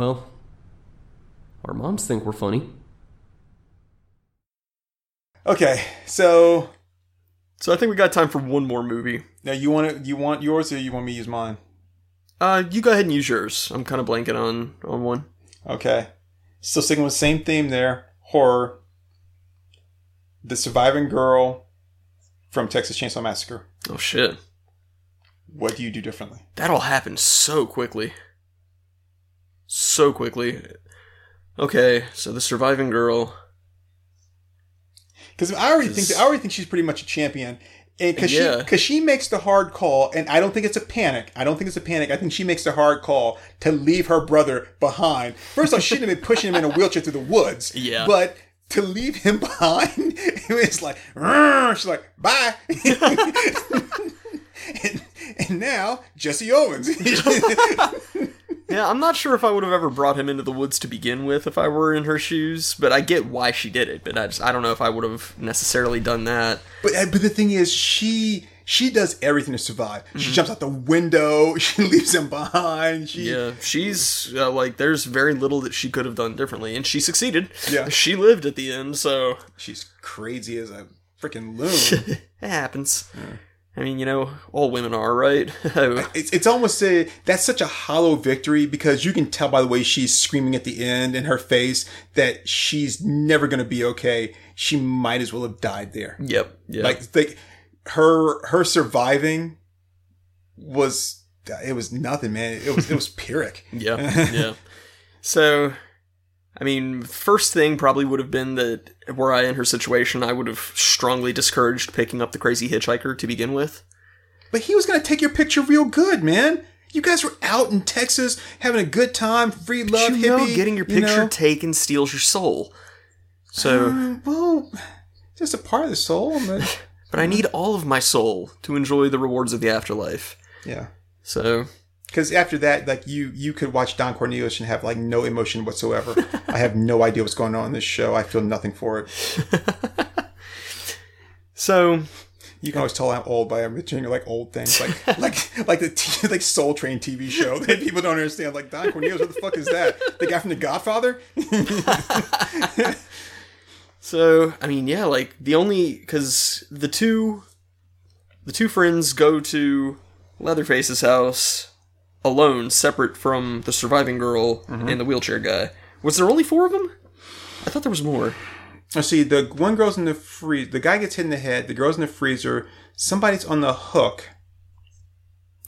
Well, our moms think we're funny. Okay, so So I think we got time for one more movie. now you want to you want yours or you want me to use mine? Uh, you go ahead and use yours. I'm kind of blanking on on one. Okay, still sticking with the same theme there. Horror. The surviving girl from Texas Chainsaw Massacre. Oh shit, What do you do differently? that all happened so quickly. So quickly. Okay, so the surviving girl. Because I already think 'Cause- I already think she's pretty much a champion. Because Yeah. she, cause she makes the hard call, and I don't think it's a panic. I don't think it's a panic. I think she makes the hard call to leave her brother behind. First off, she shouldn't have been pushing him in a wheelchair through the woods. Yeah. But to leave him behind, it was like, she's like, bye. and, and now, Jesse Owens. Yeah, I'm not sure if I would have ever brought him into the woods to begin with if I were in her shoes, but I get why she did it. But I just I don't know if I would have necessarily done that. But but the thing is, she she does everything to survive. Mm-hmm. She jumps out the window. She leaves him behind. She Yeah, she's uh, like there's very little that she could have done differently, and she succeeded. Yeah. she lived at the end, so she's crazy as a freaking loon. it happens. I mean, you know, all women are right. it's it's almost a that's such a hollow victory because you can tell by the way she's screaming at the end in her face that she's never going to be okay. She might as well have died there. yep. Yeah. Like like her her surviving was it was nothing, man. It was it was pyrrhic. Yeah, yeah. So, I mean, first thing probably would have been that were I in her situation, I would have strongly discouraged picking up the crazy hitchhiker to begin with. But he was going to take your picture real good, man. You guys were out in Texas having a good time, free love, you know, getting your you picture know? taken steals your soul. So, Uh, well, just a part of the soul, but but I need all of my soul to enjoy the rewards of the afterlife. yeah. So, Because after that, like you, you could watch Don Cornelius and have like no emotion whatsoever. I have no idea what's going on in this show. I feel nothing for it. so You can always tell I'm old by mentioning like old things, like like like the t- like Soul Train TV show that people don't understand. Like Don Cornelius, what the fuck is that? The guy from The Godfather? So I mean, yeah, like the only because the two, the two friends go to Leatherface's house alone, separate from the surviving girl and the wheelchair guy. Was there only four of them? I thought there was more. Let's see. The one girl's in the freeze. The guy gets hit in the head. The girl's in the freezer. Somebody's on the hook.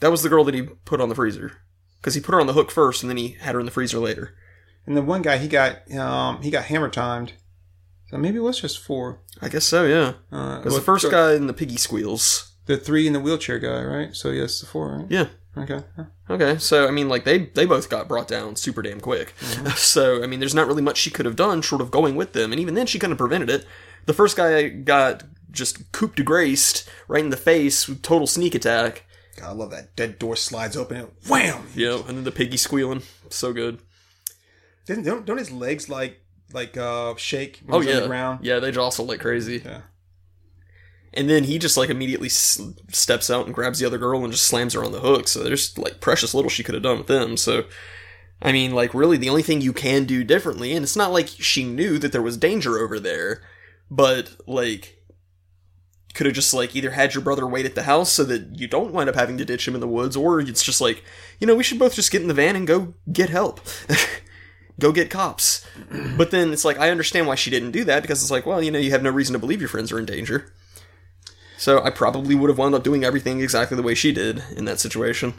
That was the girl that he put on the freezer because he put her on the hook first, and then he had her in the freezer later. And the one guy, he got um he got hammer timed. So maybe it was just four. I guess so, yeah. Uh, well, the first guy in the piggy squeals. the three in the wheelchair guy, right? So yes, the four, right? Yeah. Okay. Okay, so I mean, like they they both got brought down super damn quick. So I mean, there's not really much she could have done short of going with them, and even then, she kind of prevented it. The first guy got just coup de graced right in the face with total sneak attack. God, I love that. Dead door slides open and wham! Yeah, and then the piggy squealing, so good. Didn't don't, don't his legs like like uh shake Oh yeah, the ground? yeah, they jostle like crazy. Yeah. And then he just like immediately s- steps out and grabs the other girl and just slams her on the hook. So there's like precious little she could have done with them. So, I mean, like really the only thing you can do differently, and it's not like she knew that there was danger over there, but like could have just like either had your brother wait at the house so that you don't wind up having to ditch him in the woods, or it's just like you know we should both just get in the van and go get help. Go get cops. But then it's like, I understand why she didn't do that because it's like, well, you know, you have no reason to believe your friends are in danger. So I probably would have wound up doing everything exactly the way she did in that situation.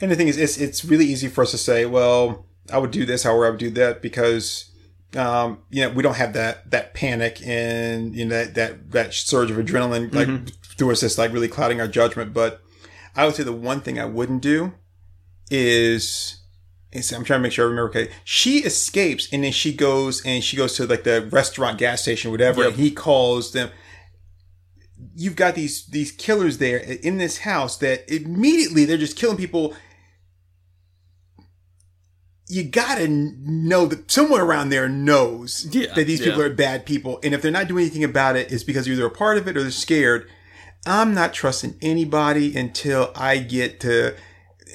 And the thing is, it's it's really easy for us to say, well, I would do this, however, I would do that, because um, you know we don't have that that panic and you know that that, that surge of adrenaline like through us that's like really clouding our judgment. But I would say the one thing I wouldn't do is. I'm trying to make sure I remember okay. She escapes and then she goes and she goes to like the restaurant, gas station, whatever. Yep. And he calls them. You've got these these killers there in this house that immediately they're just killing people you gotta know that somewhere around there knows Yeah, that these people yeah. are bad people, and if they're not doing anything about it, it's because either a part of it or they're scared. I'm not trusting anybody until I get to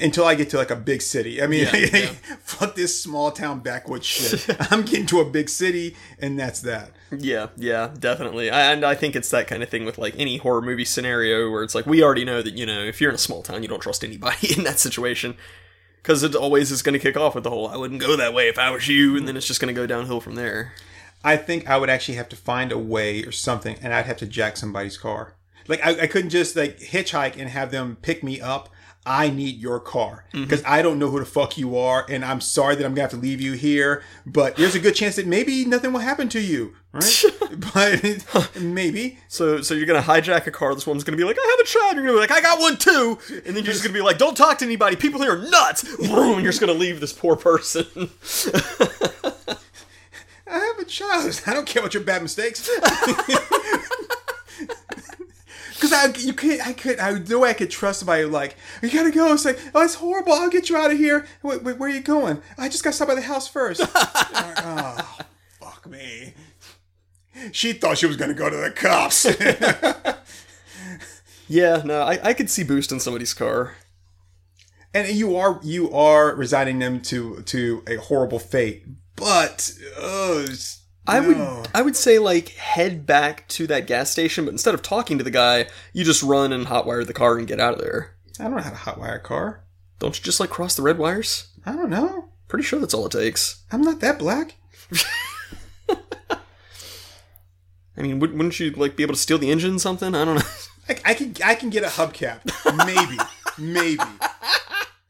until I get to like a big city. I mean, Yeah, yeah. fuck this small town backwoods shit. I'm getting to a big city, and that's that. Yeah, yeah, definitely. I, and I think it's that kind of thing with like any horror movie scenario where it's like we already know that you know if you're in a small town you don't trust anybody in that situation because it always is going to kick off with the whole I wouldn't go that way if I was you, and then it's just going to go downhill from there. I think I would actually have to find a way or something, and I'd have to jack somebody's car. Like I, I couldn't just like hitchhike and have them pick me up. I need your car mm-hmm. because I don't know who the fuck you are, and I'm sorry that I'm gonna have to leave you here. But there's a good chance that maybe nothing will happen to you, right? but maybe. So, so you're gonna hijack a car. This woman's gonna be like, "I have a child." You're gonna be like, "I got one too," and then you're just gonna be like, "Don't talk to anybody. People here are nuts." Boom, you're just gonna leave this poor person. I have a child. I don't care about your bad mistakes. Because I, you can't, I could, I no way I could trust somebody like you gotta go. It's like, oh, it's horrible. I'll get you out of here. Wait, wait, where are you going? I just got stopped by the house first. Oh, fuck me. She thought she was gonna go to the cops. yeah, no, I, I could see boosting somebody's car. and you are, you are resigning them to to a horrible fate. But oh, it's- I would. I would say like head back to that gas station, but instead of talking to the guy, you just run and hotwire the car and get out of there. I don't know how to hotwire a car. Don't you just like cross the red wires? I don't know. Pretty sure that's all it takes. I'm not that black. I mean, wouldn't wouldn't you like be able to steal the engine? Something? I don't know. I, I can I can get a hubcap, maybe, maybe.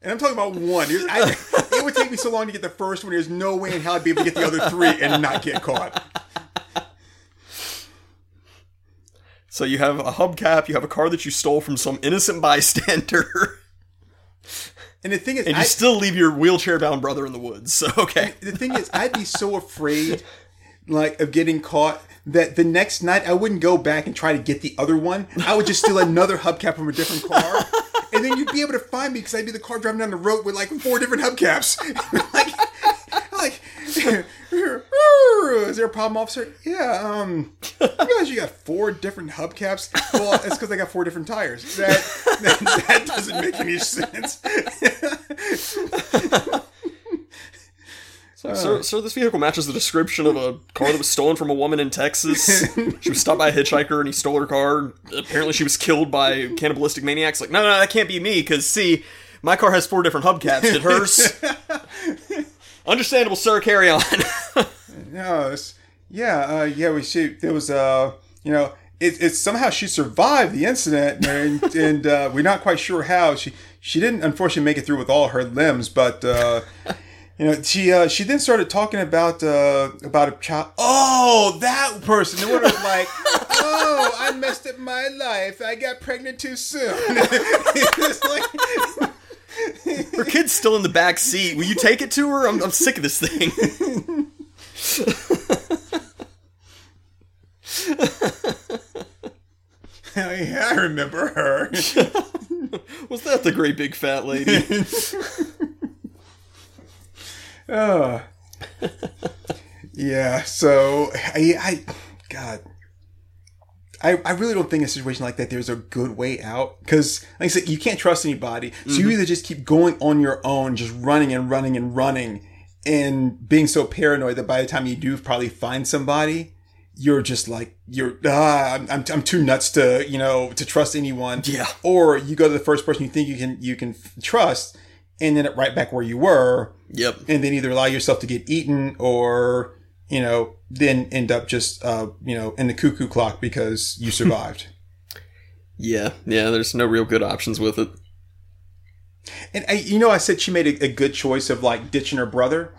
And I'm talking about one. I, it would take me so long to get the first one. There's no way in hell I'd be able to get the other three and not get caught. So you have a hubcap, you have a car that you stole from some innocent bystander, And the thing is, and you I, still leave your wheelchair-bound brother in the woods. So okay. the thing is, I'd be so afraid, like, of getting caught that the next night I wouldn't go back and try to get the other one. I would just steal another hubcap from a different car, and you'd be able to find me because I'd be the car driving down the road with like four different hubcaps. like, like, is there a problem, officer? Yeah. Um, you realize you got four different hubcaps? Well, it's because I got four different tires. That that, that doesn't make any sense. So, so this vehicle matches the description of a car that was stolen from a woman in Texas. she was stopped by a hitchhiker and he stole her car. Apparently, she was killed by cannibalistic maniacs. Like, no, no, that can't be me because see, my car has four different hubcaps. Did hers? Understandable, sir. Carry on. No, it's, yeah, uh, yeah. We she there was uh, you know, it, it's somehow she survived the incident, and, and uh, we're not quite sure how she she didn't unfortunately make it through with all her limbs, but. Uh, You know, she uh, she then started talking about uh, about a child. Oh, that person. The one was like, "Oh, I messed up my life. I got pregnant too soon." like, her kid's still in the back seat. Will you take it to her? I'm, I'm sick of this thing. yeah, I remember her. Was that the great big fat lady? Uh, yeah, so I, I, God, I, I really don't think in a situation like that there's a good way out because, like I said, you can't trust anybody. So you either just keep going on your own, just running and running and running, and being so paranoid that by the time you do probably find somebody, you're just like you're ah, I'm, I'm, I'm too nuts to you know to trust anyone. Yeah. Or you go to the first person you think you can you can trust, and then it right back where you were. Yep. and then either allow yourself to get eaten or you know then end up just uh you know in the cuckoo clock because you survived. Yeah, yeah. There's no real good options with it. and I, you know i said she made a, a good choice of like ditching her brother.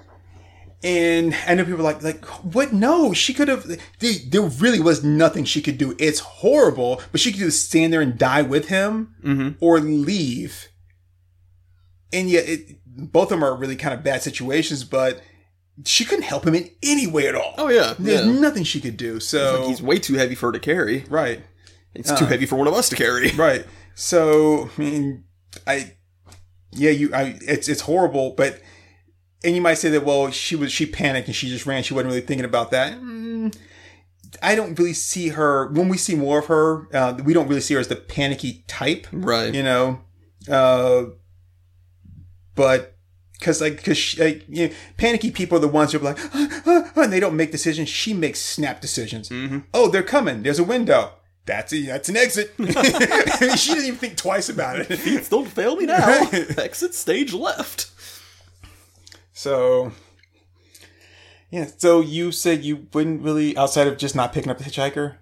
And i know people are like like what? No she could have there, there really was nothing she could do. It's horrible but she could just stand there and die with him or leave and yet it, both of them are really kind of bad situations but she couldn't help him in any way at all Oh yeah, There's yeah. nothing she could do. So He's way too heavy for her to carry. right, It's too heavy for one of us to carry. right. So I mean, I yeah, you I it's it's horrible, but and you might say that well, she was she panicked and she just ran. She wasn't really thinking about that. Mm, I don't really see her when we see more of her. Uh, we don't really see her as the panicky type. Right. You know, uh, but because like because like you know, panicky people are the ones who are like "Ah, ah, ah," and they don't make decisions. She makes snap decisions. Oh, they're coming. There's a window. That's a, that's an exit. she didn't even think twice about it. Don't fail me now. Exit stage left. So, yeah. So you said you wouldn't really, outside of just not picking up the hitchhiker.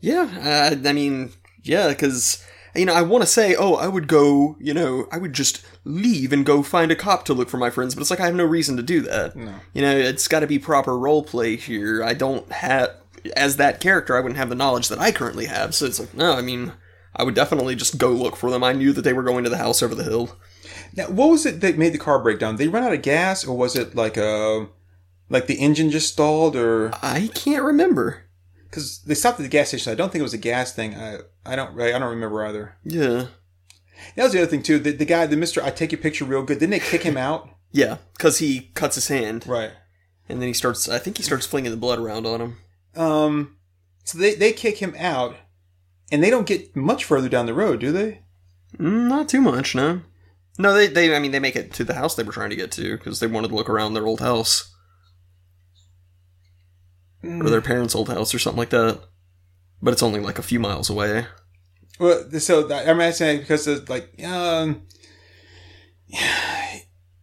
Yeah, uh, I mean, yeah, because you know, I want to say, oh, I would go, you know, I would just leave and go find a cop to look for my friends, but it's like I have no reason to do that. No. You know, it's got to be proper role play here. I don't have, as that character, I wouldn't have the knowledge that I currently have. So it's like, no, I mean, I would definitely just go look for them. I knew that they were going to the house over the hill. Now, what was it that made the car break down? They run out of gas, or was it like a like the engine just stalled, or I can't remember. Because they stopped at the gas station? I don't think it was a gas thing. I I don't I don't remember either. Yeah. That was the other thing too. The, the guy, the Mister, I take your picture real good. Didn't they kick him out? Yeah, because he cuts his hand, Right. and then he starts, I think he starts flinging the blood around on him. Um. So they they kick him out, and they don't get much further down the road, do they? Mm, not too much, no. No, they, they, I mean, they make it to the house they were trying to get to because they wanted to look around their old house or their parents' old house or something like that. But it's only like a few miles away. Well, so that- I'm asking because of like um,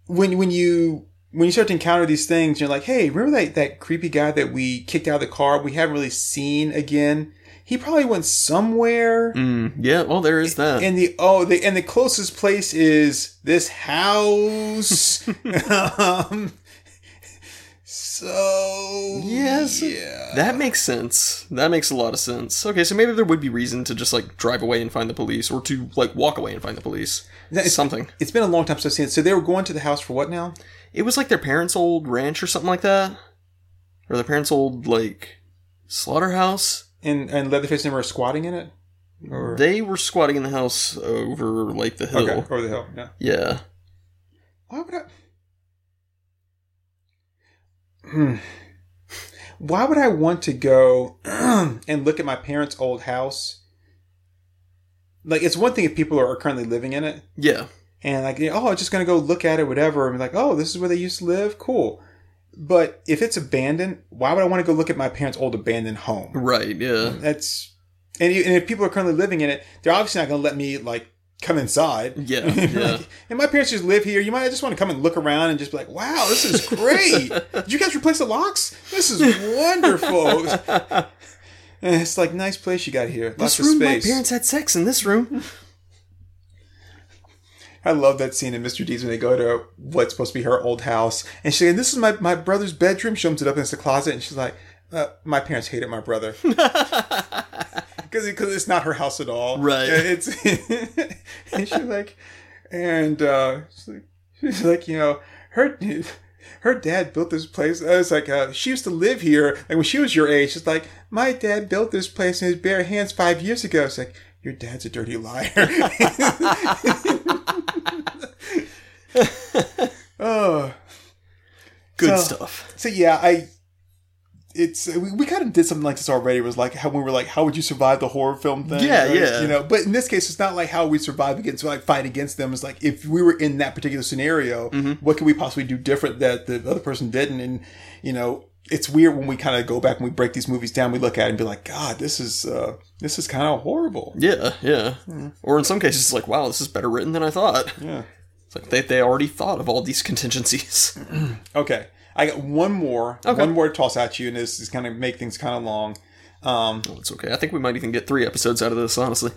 when when you when you start to encounter these things, you're like, hey, remember that that creepy guy that we kicked out of the car? We haven't really seen again. He probably went somewhere. Mm, yeah, well, there is that. And the oh, the and the closest place is this house. um, so Yes. yeah. that makes sense. That makes a lot of sense. Okay, so maybe there would be reason to just like drive away and find the police, or to like walk away and find the police. it's- Something. It's been a long time since I've seen it. So they were going to the house for what now? It was like their parents' old ranch or something like that, or their parents' old like slaughterhouse. And and Leatherface and them were squatting in it, or They were squatting in the house over like the hill. okay, over the hill. Yeah. Yeah. Why would I? Hmm. Why would I want to go and look at my parents' old house? Like, it's one thing if people are currently living in it, Yeah. and like, oh, I'm just gonna go look at it, whatever, and be like, oh, this is where they used to live, cool. But if it's abandoned, why would I want to go look at my parents' old abandoned home? Right. Yeah. That's and, you- and if people are currently living in it, they're obviously not gonna let me like come inside. Yeah, Like, yeah. and my parents just live here. You might just want to come and look around and just be like, "Wow, this is great! Did you guys replace the locks? This is wonderful." And it's like nice place you got here. Lots This of room, my parents had sex in this room. I love that scene in Mr. Deeds when they go to what's supposed to be her old house, and she's like, "This is my, my brother's bedroom." She opens it up and it's a closet, and she's like, uh, "My parents hated my brother because because it's not her house at all, Right. Yeah, It's and she's like, and uh, she's like, she's like, you know, her her dad built this place. I was like, uh, she used to live here, like when she was your age. She's like, my dad built this place in his bare hands five years ago. It's like. Your dad's a dirty liar. oh, Good So- stuff. so yeah, I. It's we, we kind of did something like this already. It was like how we were like, how would you survive the horror film thing? Yeah, yeah. You know, but in this case, it's not like how we survive against like fight against them. It's like if we were in that particular scenario, Mm-hmm. what could we possibly do different that the other person didn't? And you know, it's weird when we kind of go back and we break these movies down. We look at it and be like, God, this is uh, this is kind of horrible. Yeah, yeah. Or in some cases, it's like, wow, this is better written than I thought. Yeah. It's like they, they already thought of all these contingencies. Okay, I got one more, Okay. one more to toss at you, and this is kind of make things kind of long. Um, It's okay. I think we might even get three episodes out of this, honestly.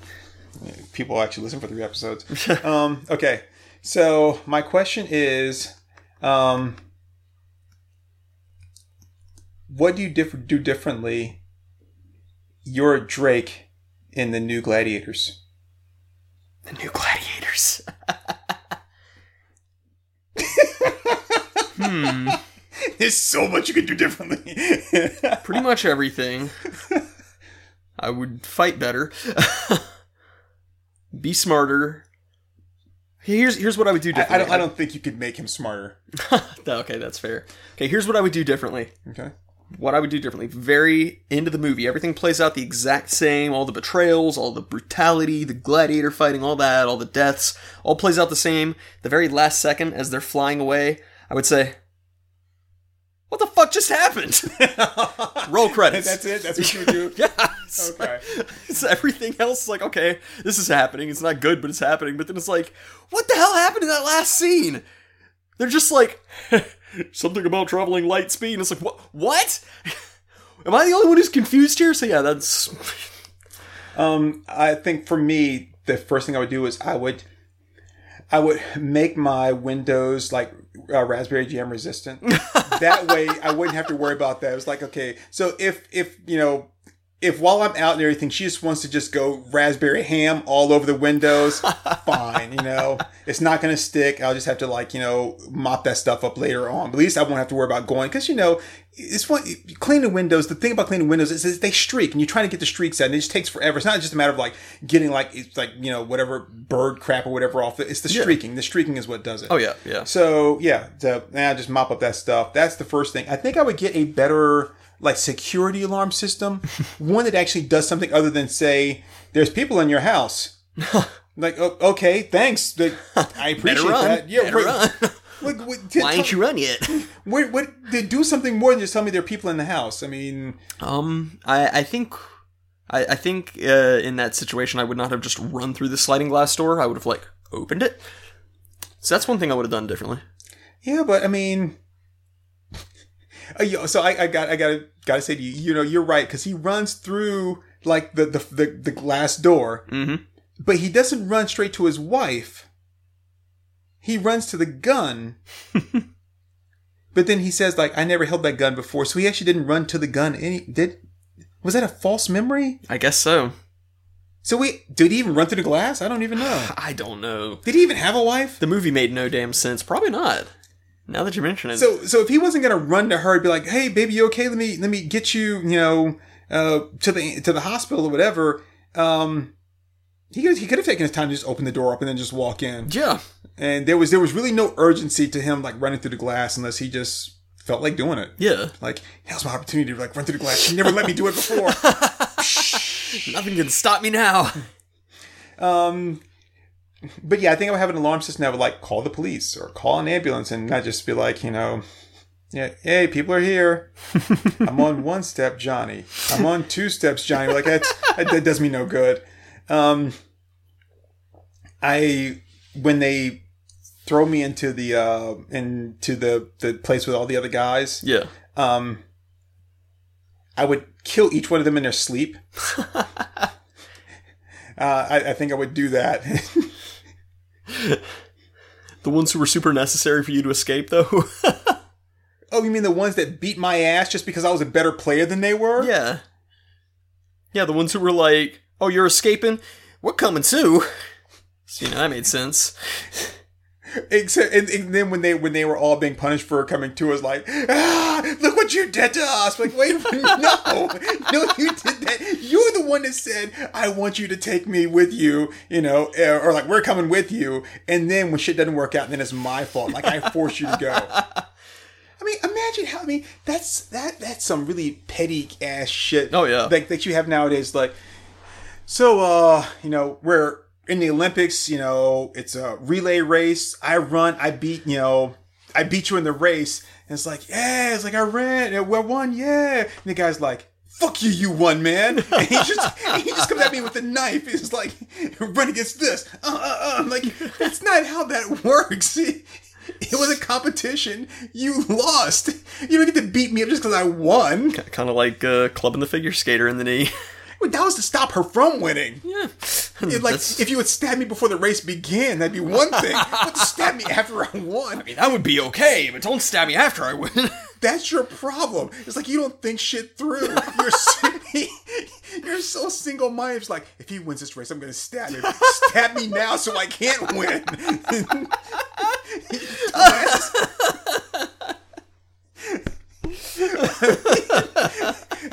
people actually listen for three episodes. um, okay, so my question is, um, what do you diff- do differently? You're Drake in the new Gladiators. The new gladiators. hmm. There's so much you could do differently. Pretty much everything. I would fight better. Be smarter. Here's here's what I would do I, differently. I don't. I don't think you could make him smarter. okay, that's fair. Okay, here's what I would do differently. Okay. what I would do differently. Very end of the movie, everything plays out the exact same. All the betrayals, all the brutality, the gladiator fighting, all that, all the deaths, all plays out the same. The very last second, as they're flying away, I would say, "What the fuck just happened?" Roll credits. That's it. That's what you do. yeah. Okay. So everything else is like, okay, this is happening. It's not good, but it's happening. But then it's like, what the hell happened in that last scene? They're just like something about traveling light speed. And it's like, what? What? Am I the only one who's confused here? So yeah, that's Um, I think for me, the first thing I would do is I would, I would make my windows like uh, raspberry jam resistant. that way, I wouldn't have to worry about that. It was like, okay, so if if you know. If while I'm out and everything, she just wants to just go raspberry ham all over the windows, fine, you know, it's not going to stick. I'll just have to like, you know, mop that stuff up later on. But at least I won't have to worry about going because, you know, it's one cleaning windows. The thing about cleaning windows is, is they streak, and you're trying to get the streaks out, and it just takes forever. It's not just a matter of like getting like it's like you know whatever bird crap or whatever off. It's the streaking. The streaking is what does it. oh yeah, yeah. So yeah, so now just mop up that stuff. That's the first thing. I think I would get a better like security alarm system, one that actually does something other than say there's people in your house. like oh, okay, thanks. I appreciate that. Yeah, Better run. What, Why ain't you run yet? what, what, they do something more than just tell me there are people in the house. I mean, Um, I I think. I, I think uh, in that situation I would not have just run through the sliding glass door. I would have like opened it. So that's one thing I would have done differently. yeah, but I mean, uh, so I, I got, I got, got to say to you, you know, you're right because he runs through like the the the, the glass door, Mm-hmm. but he doesn't run straight to his wife. He runs to the gun. but then he says like I never held that gun before, so he actually didn't run to the gun. Any did was that a false memory? I guess so. So we did he even run through the glass? I don't even know. I don't know. Did he even have a wife? The movie made no damn sense. Probably not. Now that you mention it. So so if he wasn't gonna run to her and be like, "Hey, baby, you okay? Let me let me get you, you know, uh, to the to the hospital or whatever," um, he could he could have taken his time to just open the door up and then just walk in. yeah. And there was there was really no urgency to him like running through the glass unless he just felt like doing it. Yeah. Like now's my opportunity to like run through the glass. She never let me do it before. Nothing can stop me now. Um, but yeah, I think I would have an alarm system that would like call the police or call an ambulance and not just be like, you know, yeah, hey, people are here. I'm on one step, Johnny. I'm on two steps, Johnny. Like that's, that, that does me no good. Um, I when they throw me into the uh into the the place with all the other guys, Yeah. um, I would kill each one of them in their sleep. uh, I, I think I would do that. The ones who were super necessary for you to escape, though. oh, you mean the ones that beat my ass just because I was a better player than they were? yeah. Yeah, the ones who were like, "Oh, you're escaping? We're coming too." So, you know that made sense. Except, and, and then when they when they were all being punished for coming to us, like, ah, look what you did to us. Like, wait, no, no, you did that. You're the one that said, I want you to take me with you, you know, or, or like we're coming with you. And then when shit doesn't work out, then it's my fault. Like I forced you to go. I mean, imagine how. I mean, that's that. That's some really petty ass shit. Oh, yeah. like that you have nowadays. Like, so uh, you know, we're in the Olympics. You know, it's a relay race. I run. I beat. You know, I beat you in the race. And it's like, yeah. It's like I ran. and We won. Yeah. And the guy's like. Fuck you, you won, man. And he just he just comes at me with a knife. He's like, run against this. Uh, uh, uh. I'm like, that's not how that works. It was a competition. You lost. You don't get to beat me up just because I won. Kind of like uh, clubbing the figure skater in the knee. That was to stop her from winning. yeah. It, like, That's- if you had stabbed me before the race began, that'd be one thing. but to stab me after I won, I mean, that would be okay, but don't stab me after I win. that's your problem. It's like you don't think shit through. You're so, you're so single minded. It's like if he wins this race, I'm going to stab him. Stab me now so I can't win.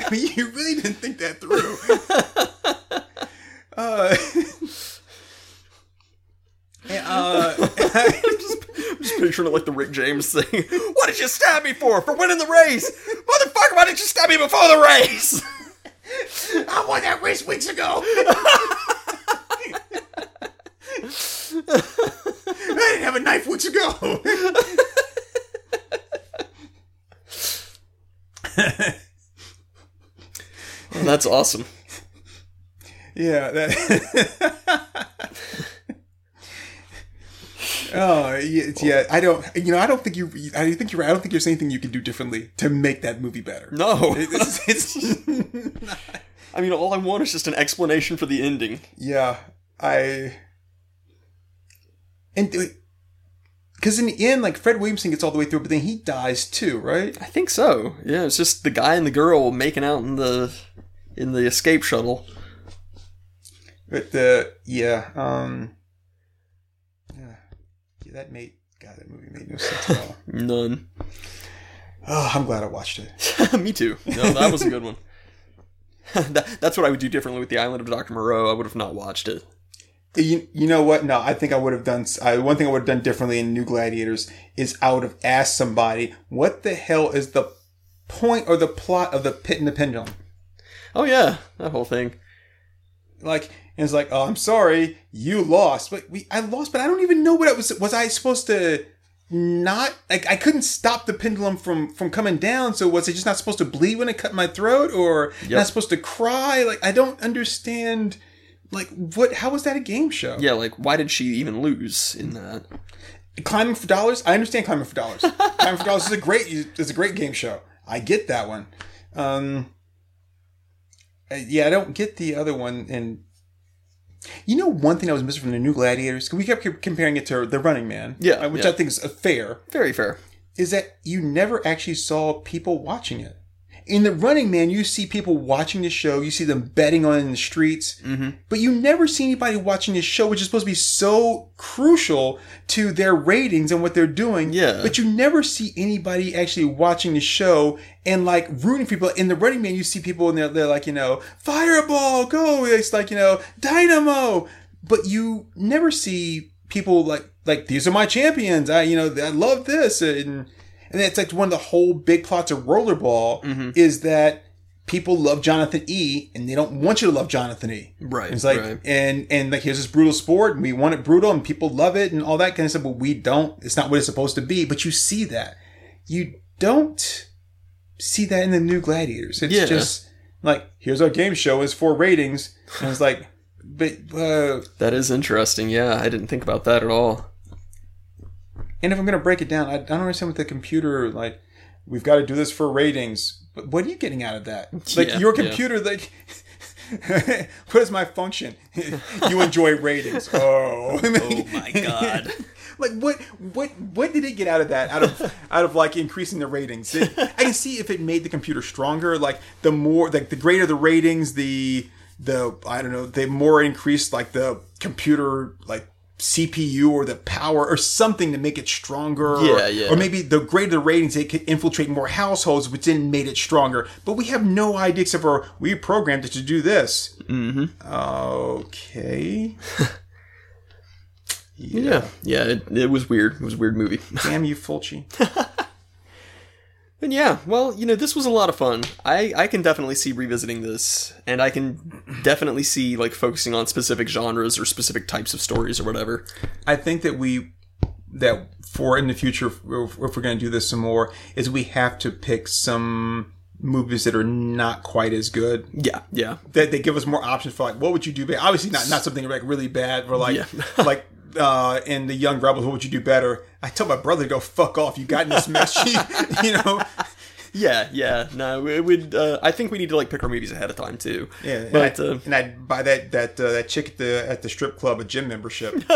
I mean, you really didn't think that through. Uh, and, uh, I'm, just picturing it like the Rick James thing. What did you stab me for? For winning the race? Motherfucker, about it. Just stab me before the race. I won that race weeks ago. I didn't have a knife weeks ago. That's awesome. Yeah, that. oh, yeah, yeah. I don't. You know, I don't think you. I think you're. right. I don't think there's anything you can do differently to make that movie better. No. It's, it's, I mean, all I want is just an explanation for the ending. yeah, I. And uh, because in the end, like Fred Williamson gets all the way through, but then he dies too, right? I think so. Yeah, it's just the guy and the girl making out in the in the escape shuttle. But the yeah, um, yeah, that made God, that movie made no sense at all. None. Oh, I'm glad I watched it. Me too. No, that was a good one. that, that's what I would do differently with the Island of Dr. Moreau. I would have not watched it. You, you know what? No, I think I would have done. I, one thing I would have done differently in New Gladiators is I would have asked somebody, "What the hell is the point or the plot of the Pit and the Pendulum?" Oh yeah, that whole thing. Like, and it's like, "Oh, I'm sorry, you lost." But we, I lost, but I don't even know what it was. Was I supposed to not? Like, I couldn't stop the pendulum from from coming down. So was it just not supposed to bleed when it cut my throat, or not supposed to cry? Like, I don't understand. Like, what? How was that a game show? Yeah, like why did she even lose in that? Climbing for dollars. I understand climbing for dollars. climbing for dollars is a great is a great game show. I get that one. Um, yeah, I don't get the other one. And you know, one thing I was missing from the New Gladiators, we kept comparing it to the Running Man, Yeah, uh, which yeah. I think is uh, fair, Very fair. is that you never actually saw people watching it. In the Running Man, you see people watching the show, you see them betting on it in the streets, mm-hmm. but you never see anybody watching the show, which is supposed to be so crucial to their ratings and what they're doing. Yeah. But you never see anybody actually watching the show and like rooting for people. In the Running Man, you see people and they're, they're like, you know, fireball, go. It's like, you know, dynamo. But you never see people like, like, these are my champions. I, you know, I love this. And, and it's like one of the whole big plots of Rollerball is that people love Jonathan E. and they don't want you to love Jonathan E. Right, It's like, right. and and like here's this brutal sport, and we want it brutal, and people love it, and all that kind of stuff. But we don't. It's not what it's supposed to be. But you see that. You don't see that in the new Gladiators. It's Yeah. just like here's our game show. It's for ratings, and it's like, but uh, That is interesting. Yeah, I didn't think about that at all. And if I'm gonna break it down, I, I don't understand what the computer like. We've got to do this for ratings. But what are you getting out of that? Like Yeah, your yeah. computer, like. what is my function? you enjoy ratings. Oh, Oh my god. like what what what did it get out of that out of out of like increasing the ratings It- i can see if it made the computer stronger like the more like the greater the ratings the the i don't know the more increased like the computer like cpu or the power or something to make it stronger or- Yeah, yeah. or maybe the greater the ratings it could infiltrate more households which then made it stronger but we have no idea except for we programmed it to do this mm-hmm. okay Yeah, yeah. It, it was weird. It was a weird movie. damn you fulci And yeah, well, you know, this was a lot of fun. I I can definitely see revisiting this, and I can definitely see like focusing on specific genres or specific types of stories or whatever. I think that we that for in the future, if if we're going to do this some more, is we have to pick some movies that are not quite as good. Yeah, yeah. That they give us more options for like, what would you do? Obviously, not not something like really bad. For like, Yeah. like uh, in the Young Rebels, what would you do better? I told my brother to go fuck off. You got in this mess, you, know. Yeah, yeah. No, it would. Uh, I think we need to like pick our movies ahead of time too. Yeah, and, but I, uh, and I'd buy that that uh, that chick at the at the strip club a gym membership.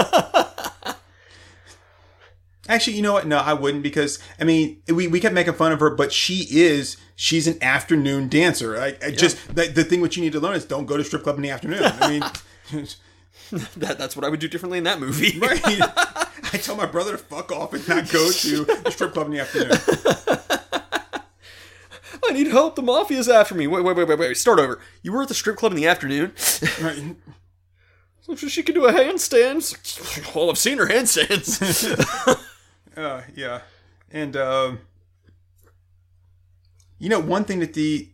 Actually, you know what? No, I wouldn't because I mean we, we kept making fun of her, but she is she's an afternoon dancer. I, I just the, the thing what you need to learn is don't go to strip club in the afternoon. I mean, that, that's what I would do differently in that movie. right? I tell my brother to fuck off and not go to the strip club in the afternoon. I need help. The mafia's after me. Wait, wait, wait, wait, wait. Start over. You were at the strip club in the afternoon. Right? So she could do a handstand. Well, I've seen her handstands. Uh, yeah, and um, you know, one thing that the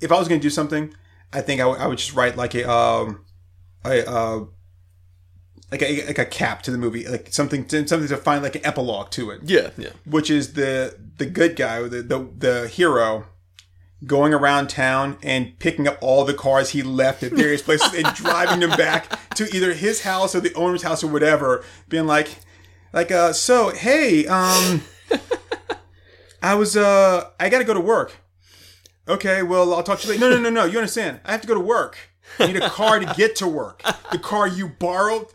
if I was going to do something, I think I would- I would just write like a um a uh like a like a cap to the movie, like something to, something to find like an epilogue to it, Yeah, yeah. which is the the good guy, the the, the hero. Going around town and picking up all the cars he left at various places and driving them back to either his house or the owner's house or whatever, being like, like, uh, so hey, um, I was, uh, I gotta go to work. Okay, well, I'll talk to you later. No, no, no, no. You understand? I have to go to work. I need a car to get to work. The car you borrowed.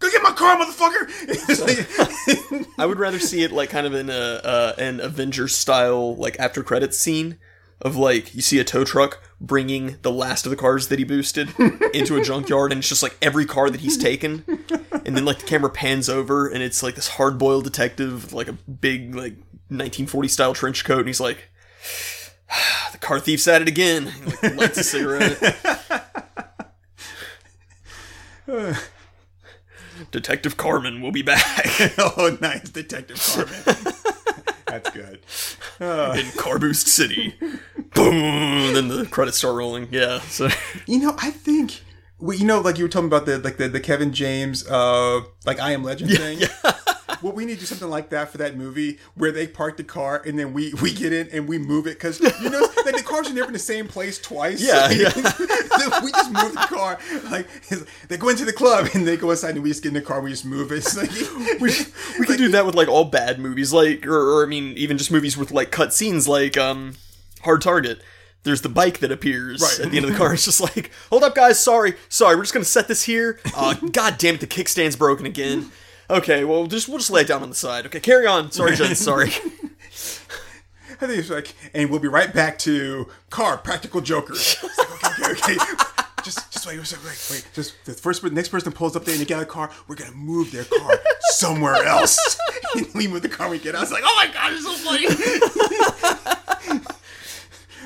Go get my car, motherfucker. Like- I would rather see it like kind of in a uh, an Avengers style like after credits scene of like you see a tow truck bringing the last of the cars that he boosted into a junkyard and it's just like every car that he's taken and then like the camera pans over and it's like this hard boiled detective with like a big like 1940 style trench coat and he's like the car thief's at it again He, like, lights a cigarette Detective Carmen will be back oh, nice, Detective Carmen. That's good. in Car Boost City. Boom! Then the credits start rolling. Yeah. So You know, I think. Well, you know, like you were talking about the like the, the Kevin James, uh, like I Am Legend thing. Well, we need to do something like that for that movie where they park the car and then we we get in and we move it because you know like the cars are never in the same place twice. Yeah, yeah. we just move the car like they go into the club and they go inside and we just get in the car and we just move it. It's like, we we can do that with like all bad movies, like or, or I mean even just movies with like cut scenes, like um Hard Target. There's the bike that appears Right. at the end of the car. It's just like, hold up, guys. Sorry, sorry. We're just gonna set this here. Uh, God damn it, the kickstand's broken again. Okay, well, just we'll just lay it down on the side. Okay, carry on. Sorry, Jen. Sorry. I think it's like, and we'll be right back to car practical jokers. It's like, okay, okay, okay. Just, just wait, wait, wait, wait. Just the first, the next person pulls up there and they get out of the car. We're gonna move their car somewhere else. and we move the car. We get out. It's like, oh my god, it's so funny.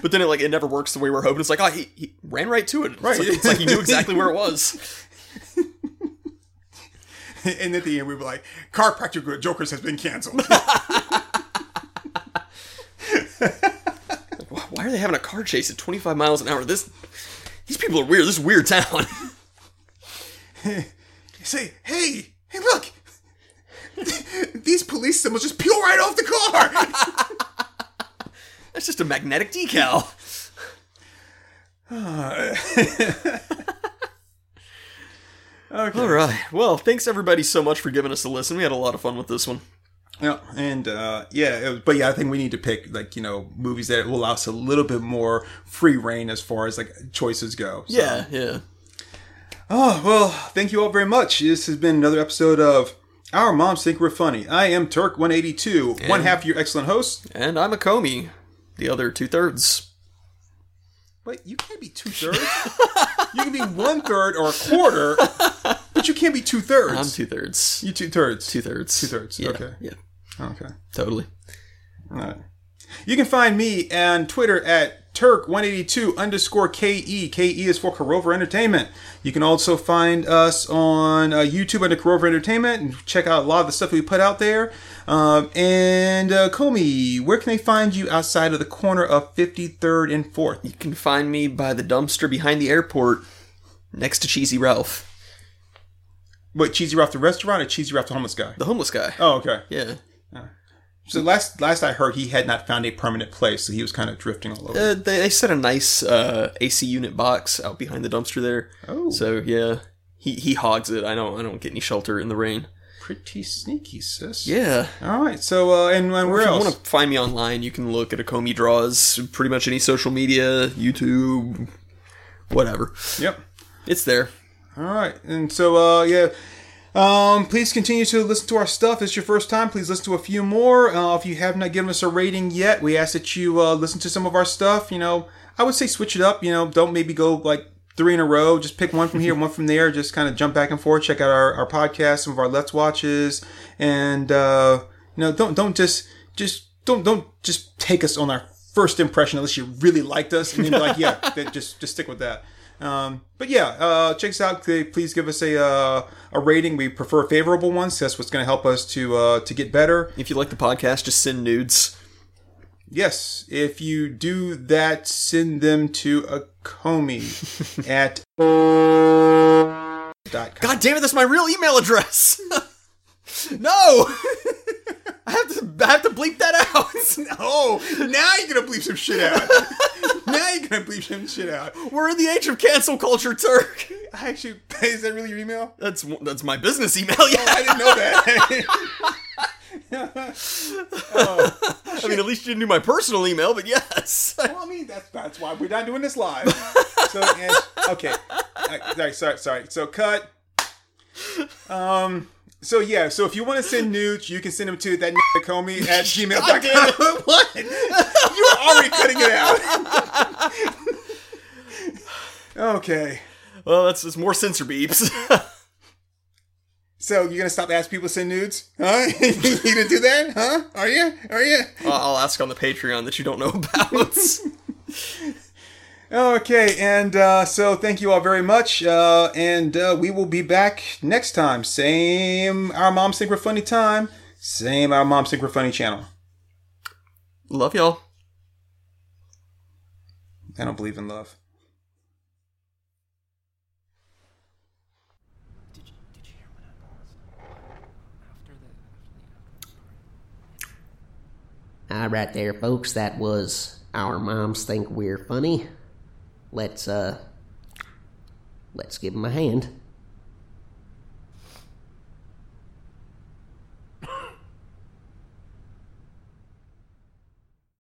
But then it like it never works the way we're hoping. It's like, oh, he, he ran right to it. It's Right. like, it's like he knew exactly where it was. and at the end, we were like, car practical jokers has been canceled. Why are they having a car chase at 25 miles an hour? This these people are weird. This is a weird town. Say, hey, hey, look. These police symbols just peel right off the car. That's just a magnetic decal. Okay. All right. Well, thanks everybody so much for giving us a listen. We had a lot of fun with this one. Yeah, and uh, yeah, it was, but yeah, I think we need to pick like you know movies that will allow us a little bit more free reign as far as like choices go. So- Yeah, yeah. Oh well, thank you all very much. This has been another episode of Our Moms Think We're Funny. I am Turk one eighty two, one half your excellent host. And I'm a Comey. The other two thirds. Wait, you can't be two thirds. you can be one third or a quarter, but you can't be two thirds. I'm two thirds. You two thirds. Two thirds. Two thirds, Yeah, okay. Yeah. Okay. Totally. All right. You can find me on Twitter at Turk182 underscore KE. KE is for Carover Entertainment. You can also find us on uh, YouTube under Carover Entertainment and check out a lot of the stuff we put out there. Um, and uh, Comey, where can they find you outside of the corner of 53rd and 4th? You can find me by the dumpster behind the airport, next to Cheesy Ralph, Wait, Cheesy Ralph the restaurant or Cheesy Ralph the homeless guy? the homeless guy. Oh, okay. Yeah. So last last I heard, he had not found a permanent place, so he was kind of drifting all over. Uh, they, they set a nice uh, AC unit box out behind the dumpster there. Oh. So yeah, he he hogs it. I don't I don't get any shelter in the rain. Pretty sneaky, sis. Yeah. All right. So, uh, and, and where if you else? want to find me online, you can look at a Comey Draws, pretty much any social media, YouTube, whatever. Yep. It's there. All right, and so uh, yeah, um, please continue to listen to our stuff. If it's your first time, please listen to a few more. Uh, if you have not given us a rating yet, we ask that you uh, listen to some of our stuff. You know, I would say switch it up. You know, don't maybe go like three in a row. Just pick one from here, one from there. Just kind of jump back and forth. Check out our, our podcast, some of our Let's Watches, and uh, you know, don't don't just just don't don't just take us on our first impression unless you really liked us and then be like, yeah, just just stick with that. Um, but yeah, uh, check us out. Please give us a uh, a rating. We prefer favorable ones. That's what's going to help us to uh, to get better. If you like the podcast, just send nudes. Yes, if you do that, send them to a Comey at. God damn it, that's my real email address. no, have to. I have to bleep that out. Oh, now you're gonna bleep some shit out. now you're gonna bleep some shit out. We're in the age of cancel culture, Turk. I Actually, is that really your email? That's that's my business email. Yeah, I didn't know that. I mean, at least you knew my personal email, but yes. well, I mean, that's that's why we're not doing this live. So, and, okay, Uh, sorry, sorry, sorry. So, cut. Um. So yeah, so if you want to send nudes, you can send them to that Comey at gmail.com. what? You were already cutting it out. okay. Well, that's it's more censor beeps. So you're gonna stop asking people to send nudes? Huh? you gonna do that? Huh? Are you? Are you? I'll ask on the Patreon that you don't know about. Okay, and uh, so thank you all very much, uh, and uh, we will be back next time. Same Our Moms Think We're Funny time, same Our Moms Think We're Funny channel. Love y'all. I don't believe in love. All right, there, folks. That was our moms think we're funny. Let's uh, let's give him a hand.